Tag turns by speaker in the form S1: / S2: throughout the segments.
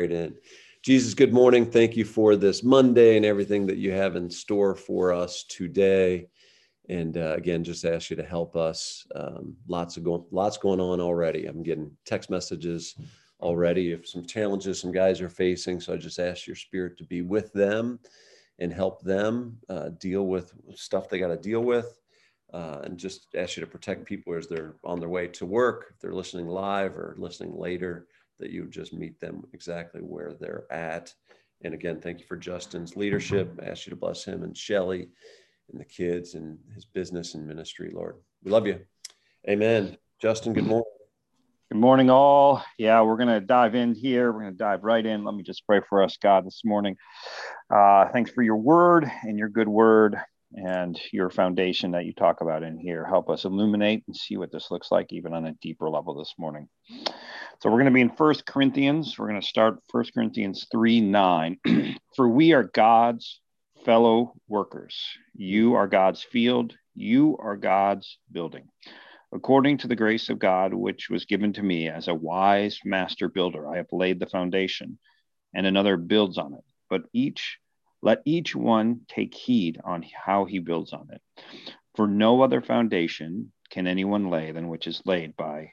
S1: Right in. Jesus, good morning. Thank you for this Monday and everything that you have in store for us today. And uh, again, just ask you to help us. Um, lots of going, lots going on already. I'm getting text messages already of some challenges some guys are facing. So I just ask your spirit to be with them and help them uh, deal with stuff they got to deal with. Uh, and just ask you to protect people as they're on their way to work, if they're listening live or listening later that you just meet them exactly where they're at. And again, thank you for Justin's leadership. I ask you to bless him and Shelly and the kids and his business and ministry, Lord. We love you. Amen. Justin, good morning.
S2: Good morning, all. Yeah, we're going to dive in here. We're going to dive right in. Let me just pray for us, God, this morning. Uh, thanks for your word and your good word and your foundation that you talk about in here. Help us illuminate and see what this looks like, even on a deeper level this morning. So we're going to be in First Corinthians. We're going to start First Corinthians 3 9. For we are God's fellow workers. You are God's field. You are God's building. According to the grace of God, which was given to me as a wise master builder, I have laid the foundation, and another builds on it. But each let each one take heed on how he builds on it. For no other foundation can anyone lay than which is laid by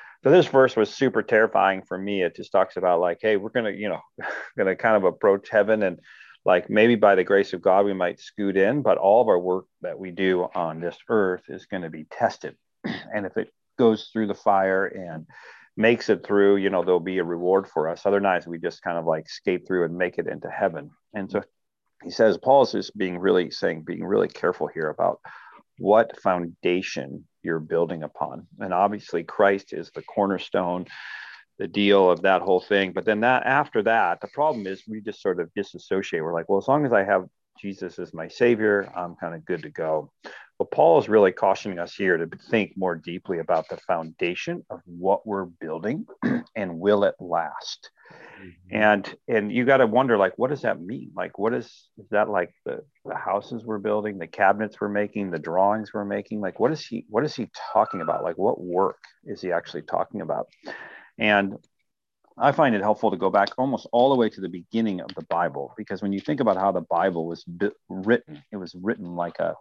S2: so this verse was super terrifying for me. It just talks about like, hey, we're gonna, you know, gonna kind of approach heaven and like maybe by the grace of God we might scoot in, but all of our work that we do on this earth is going to be tested. And if it goes through the fire and makes it through, you know, there'll be a reward for us. Otherwise, we just kind of like skate through and make it into heaven. And so he says Paul is just being really saying, being really careful here about what foundation you're building upon. And obviously, Christ is the cornerstone, the deal of that whole thing. But then that after that, the problem is we just sort of disassociate. We're like, well, as long as I have Jesus as my savior, I'm kind of good to go. But Paul is really cautioning us here to think more deeply about the foundation of what we're building and will it last? Mm-hmm. And and you got to wonder like what does that mean? Like what is is that like the the houses we're building, the cabinets we're making, the drawings we're making? Like what is he what is he talking about? Like what work is he actually talking about? And I find it helpful to go back almost all the way to the beginning of the Bible because when you think about how the Bible was written, it was written like a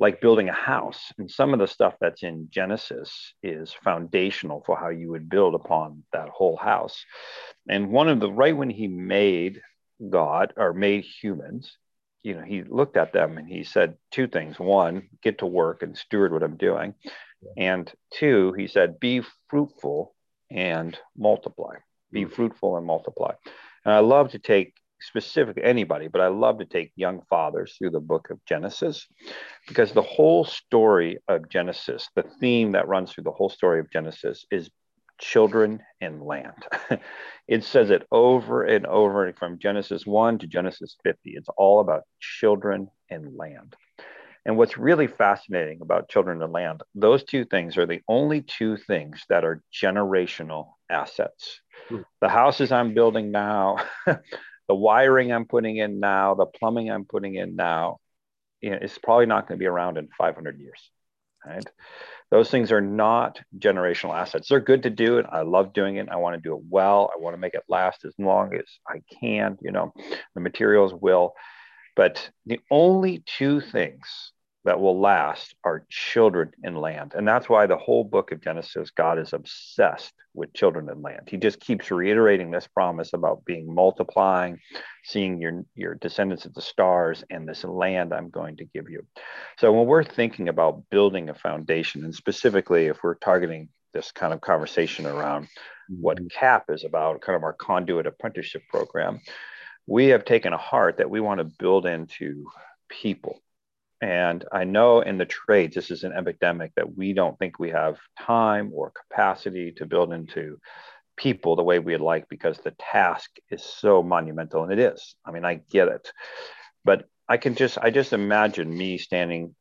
S2: like building a house. And some of the stuff that's in Genesis is foundational for how you would build upon that whole house. And one of the right when he made God or made humans, you know, he looked at them and he said two things. One, get to work and steward what I'm doing. And two, he said, be fruitful and multiply. Be mm. fruitful and multiply. And I love to take specific anybody, but I love to take young fathers through the book of Genesis because the whole story of Genesis, the theme that runs through the whole story of Genesis is children and land. it says it over and over from Genesis 1 to Genesis 50. It's all about children and land. And what's really fascinating about children and land, those two things are the only two things that are generational assets. Hmm. The houses I'm building now, the wiring I'm putting in now, the plumbing I'm putting in now, you know, it's probably not going to be around in 500 years. Right? Those things are not generational assets. They're good to do it. I love doing it. I want to do it well. I want to make it last as long as I can. You know, the materials will. But the only two things that will last are children and land. And that's why the whole book of Genesis, God is obsessed with children and land. He just keeps reiterating this promise about being multiplying, seeing your, your descendants of the stars, and this land I'm going to give you. So when we're thinking about building a foundation, and specifically if we're targeting this kind of conversation around what mm-hmm. CAP is about, kind of our conduit apprenticeship program, we have taken a heart that we want to build into people and I know in the trades, this is an epidemic that we don't think we have time or capacity to build into people the way we'd like because the task is so monumental and it is. I mean i get it. But i can just i just imagine me standing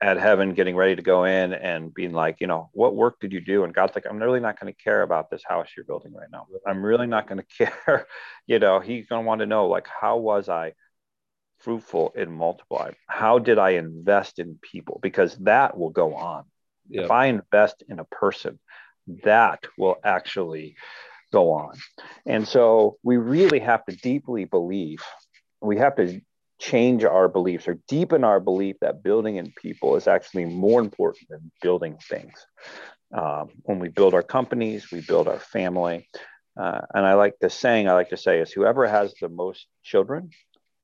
S2: at heaven getting ready to go in and being like you know what work did you do? And god's like i'm really not going to care about this house you're building right now. I'm really not going to care. You know he's going to want to know like how was i fruitful and multiply how did i invest in people because that will go on yeah. if i invest in a person that will actually go on and so we really have to deeply believe we have to change our beliefs or deepen our belief that building in people is actually more important than building things. Um, when we build our companies, we build our family. Uh, and I like the saying I like to say is whoever has the most children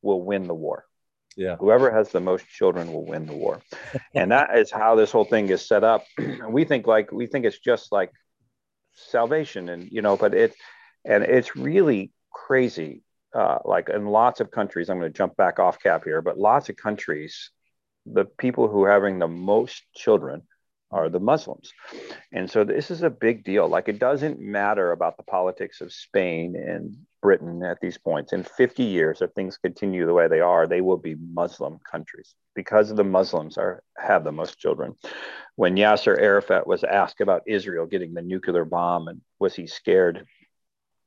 S2: will win the war.
S1: Yeah.
S2: Whoever has the most children will win the war. and that is how this whole thing is set up. we think like we think it's just like salvation and you know, but it and it's really crazy uh, like in lots of countries, I'm going to jump back off cap here, but lots of countries, the people who are having the most children are the Muslims. And so this is a big deal. Like it doesn't matter about the politics of Spain and Britain at these points. In 50 years, if things continue the way they are, they will be Muslim countries because the Muslims are have the most children. When Yasser Arafat was asked about Israel getting the nuclear bomb and was he scared?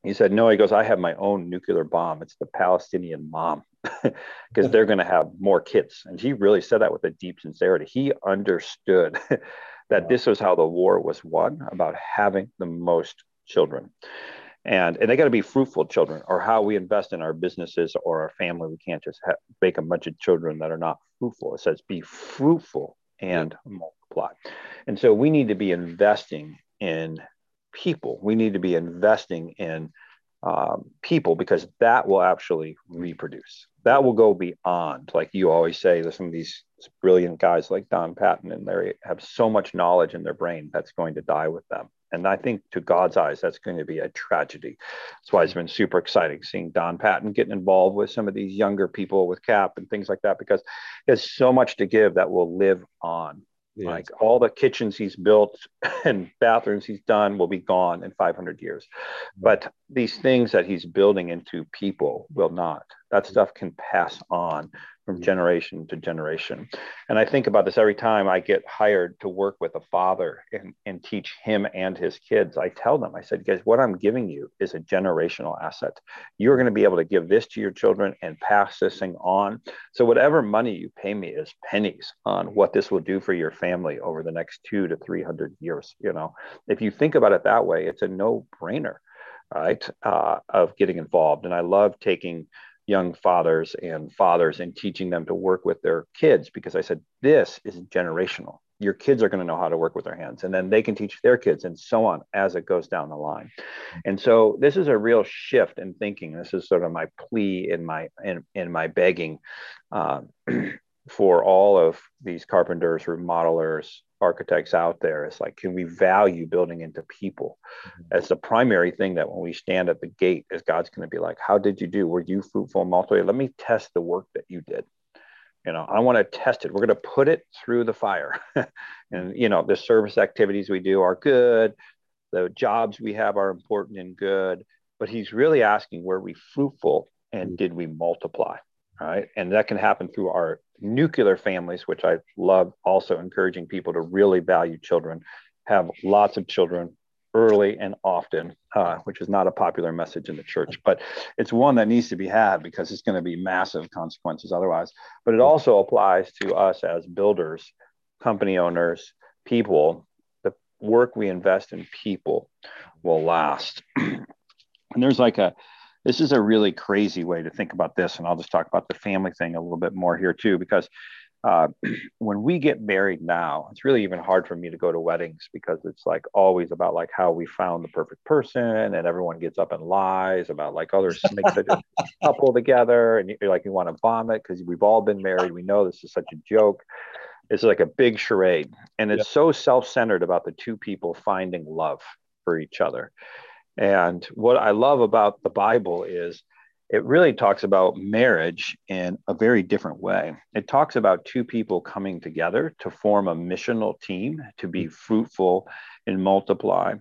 S2: He said, No, he goes, I have my own nuclear bomb. It's the Palestinian mom because they're going to have more kids. And he really said that with a deep sincerity. He understood that this was how the war was won about having the most children. And, and they got to be fruitful children, or how we invest in our businesses or our family. We can't just have, make a bunch of children that are not fruitful. It says be fruitful and multiply. And so we need to be investing in people. We need to be investing in um, people because that will actually reproduce. That will go beyond, like you always say, some of these brilliant guys like Don Patton, and Larry have so much knowledge in their brain that's going to die with them. And I think to God's eyes, that's going to be a tragedy. That's why it's been super exciting seeing Don Patton getting involved with some of these younger people with CAP and things like that, because he has so much to give that will live on. Like all the kitchens he's built and bathrooms he's done will be gone in 500 years. Mm-hmm. But these things that he's building into people will not. That stuff can pass on from generation to generation. And I think about this every time I get hired to work with a father and, and teach him and his kids. I tell them, I said, guys, what I'm giving you is a generational asset. You're going to be able to give this to your children and pass this thing on. So whatever money you pay me is pennies on what this will do for your family over the next two to 300 years. You know, if you think about it that way, it's a no brainer right uh, of getting involved and i love taking young fathers and fathers and teaching them to work with their kids because I said, this is generational. Your kids are going to know how to work with their hands, and then they can teach their kids, and so on as it goes down the line. And so, this is a real shift in thinking. This is sort of my plea in my in, in my begging uh, for all of these carpenters, remodelers, architects out there. Is like can we value building into people? Mm-hmm. as the primary thing that when we stand at the gate is god's going to be like how did you do? Were you fruitful and multiply let me test the work that you did. You know i want to test it. We're going to put it through the fire. And you know the service activities we do are good. The jobs we have are important and good. But he's really asking were we fruitful and mm-hmm. did we multiply right? And that can happen through our nuclear families, which I love also encouraging people to really value children, have lots of children early and often, uh, which is not a popular message in the church, but it's one that needs to be had because it's going to be massive consequences otherwise. But it also applies to us as builders, company owners, people. The work we invest in people will last. and there's like a this is a really crazy way to think about this. And I'll just talk about the family thing a little bit more here too, because uh, when we get married now, it's really even hard for me to go to weddings because it's like always about like how we found the perfect person, and everyone gets up and lies about like others make such a couple together, and you're like you want to vomit because we've all been married. We know this is such a joke. It's like a big charade, and it's so self-centered about the two people finding love for each other. And what I love about the Bible is it really talks about marriage in a very different way. It talks about two people coming together to form a missional team to be fruitful and multiply.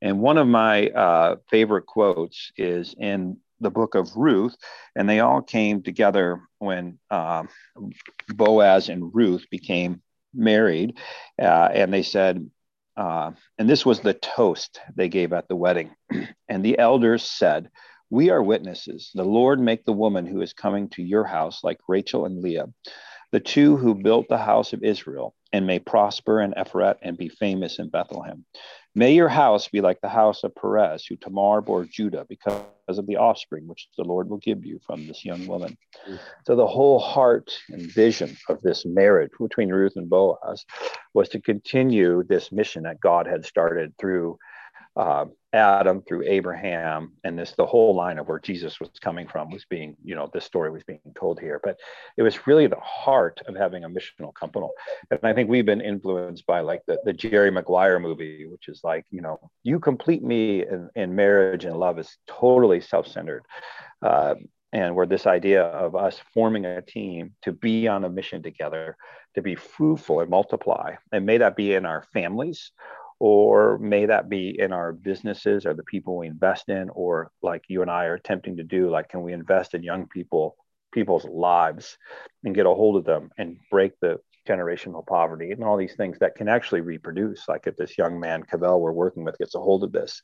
S2: And one of my uh, favorite quotes is in the book of Ruth, and they all came together when uh, Boaz and Ruth became married. Uh, and they said, uh, and this was the toast they gave at the wedding. and the elders said, we are witnesses. The Lord make the woman who is coming to your house like Rachel and Leah, the two who built the house of Israel, and may prosper in Ephrath and be famous in Bethlehem. May your house be like the house of Perez, who Tamar bore Judah, because of the offspring which the Lord will give you from this young woman. Mm-hmm. So, the whole heart and vision of this marriage between Ruth and Boaz was to continue this mission that God had started through uh, Adam through Abraham, and this the whole line of where Jesus was coming from was being, you know, this story was being told here. But it was really the heart of having a missional company. And I think we've been influenced by like the, the Jerry Maguire movie, which is like, you know, you complete me in, in marriage and love is totally self-centered. Uh, and where this idea of us forming a team to be on a mission together, to be fruitful and multiply, and may that be in our families or may that be in our businesses or the people we invest in or like you and i are attempting to do like can we invest in young people people's lives and get a hold of them and break the generational poverty and all these things that can actually reproduce? Like if this young man cavell we're working with gets a hold of this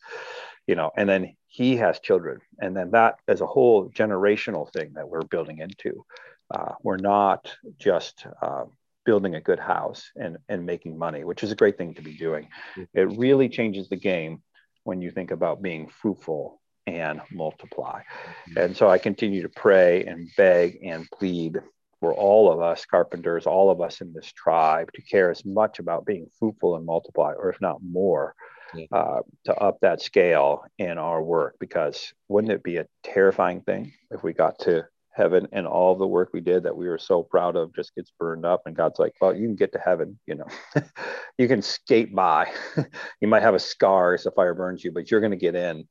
S2: you know and then he has children and then that is a whole generational thing that we're building into. Uh, we're not just um, building a good house and, and making money, which is a great thing to be doing. Mm-hmm. It really changes the game when you think about being fruitful and multiply. Mm-hmm. And so I continue to pray and beg and plead for all of us carpenters, all of us in this tribe to care as much about being fruitful and multiply, or if not more, uh, to up that scale in our work. Because wouldn't it be a terrifying thing if we got to heaven and all the work we did that we were so proud of just gets burned up and god's like well you can get to heaven you know. You can skate by. You might have a scar as the fire burns you but you're going to get in.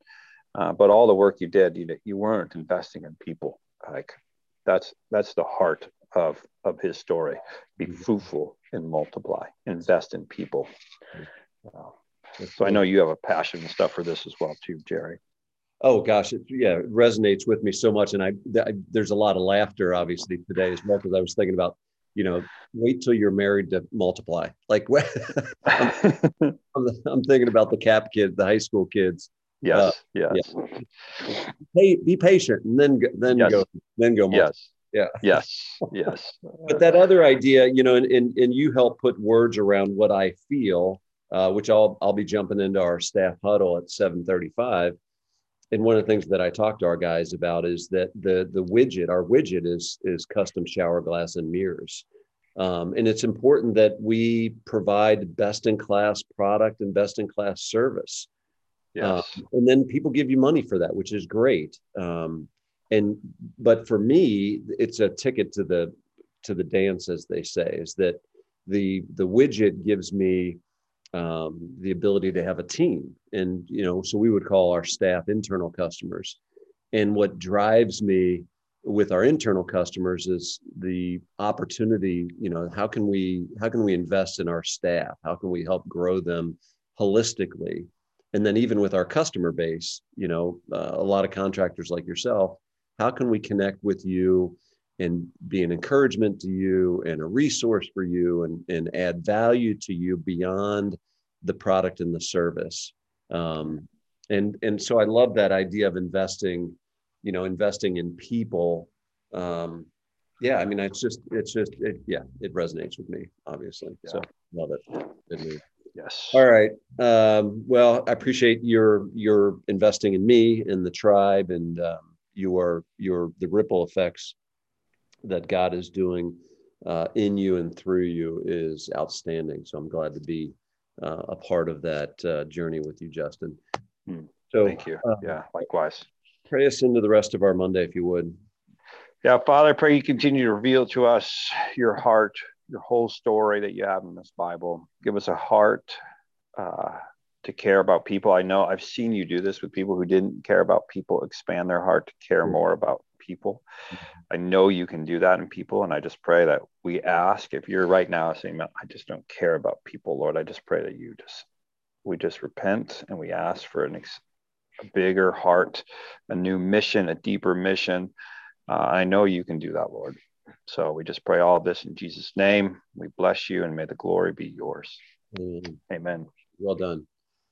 S2: Uh, but all the work you did you, you weren't investing in people. Like that's that's the heart of of his story. Be mm-hmm. fruitful and multiply. Invest in people. Uh, so i know you have a passion and stuff for this as well too jerry
S1: Oh gosh, it, yeah, it resonates with me so much, and I, th- there's a lot of laughter obviously today as well because I was thinking about, you know, wait till you're married to multiply. Like, I'm, I'm, I'm, thinking about the cap kids, the high school kids.
S2: Yes, uh, yes.
S1: Yeah. Hey, be patient, and then then yes. go, then go.
S2: Multiply. Yes. Yeah. Yes. Yes.
S1: but that other idea, you know, and, and and you help put words around what I feel, uh, which I'll I'll be jumping into our staff huddle at 7:35 and one of the things that I talk to our guys about is that the the widget, our widget, is is custom shower glass and mirrors, um, and it's important that we provide best in class product and best in class service. Yes. Um, and then people give you money for that, which is great. Um, and but for me, it's a ticket to the to the dance, as they say, is that the the widget gives me um, the ability to have a team. And you know so we would call our staff internal customers. And what drives me with our internal customers is the opportunity you know how can we how can we invest in our staff? How can we help grow them holistically? And then even with our customer base you know uh, a lot of contractors like yourself how can we connect with you and be an encouragement to you and a resource for you and, and add value to you beyond the product and the service. Um, and, and so I love that idea of investing, you know, investing in people. Um, yeah, I mean, it's just, it's just, it, yeah, it resonates with me, obviously. Yeah. So love it.
S2: Yes.
S1: All right. Um, well, I appreciate your your investing in me and the tribe, and um, your your the ripple effects that God is doing uh, in you and through you is outstanding. So I'm glad to be uh, a part of that uh, journey with you, Justin.
S2: Hmm. So thank you. Uh, yeah, likewise.
S1: Pray us into the rest of our Monday, if you would.
S2: Yeah, Father, I pray you continue to reveal to us your heart, your whole story that you have in this Bible. Give us a heart uh, to care about people. I know I've seen you do this with people who didn't care about people, expand their heart to care more about people. Mm-hmm. I know you can do that in people. And I just pray that we ask if you're right now saying, I just don't care about people, Lord, I just pray that you just, we just repent and we ask for an ex- a bigger heart, a new mission, a deeper mission. Uh, I know you can do that, Lord. So we just pray all this in Jesus' name. We bless you and may the glory be yours. Amen.
S1: Well done.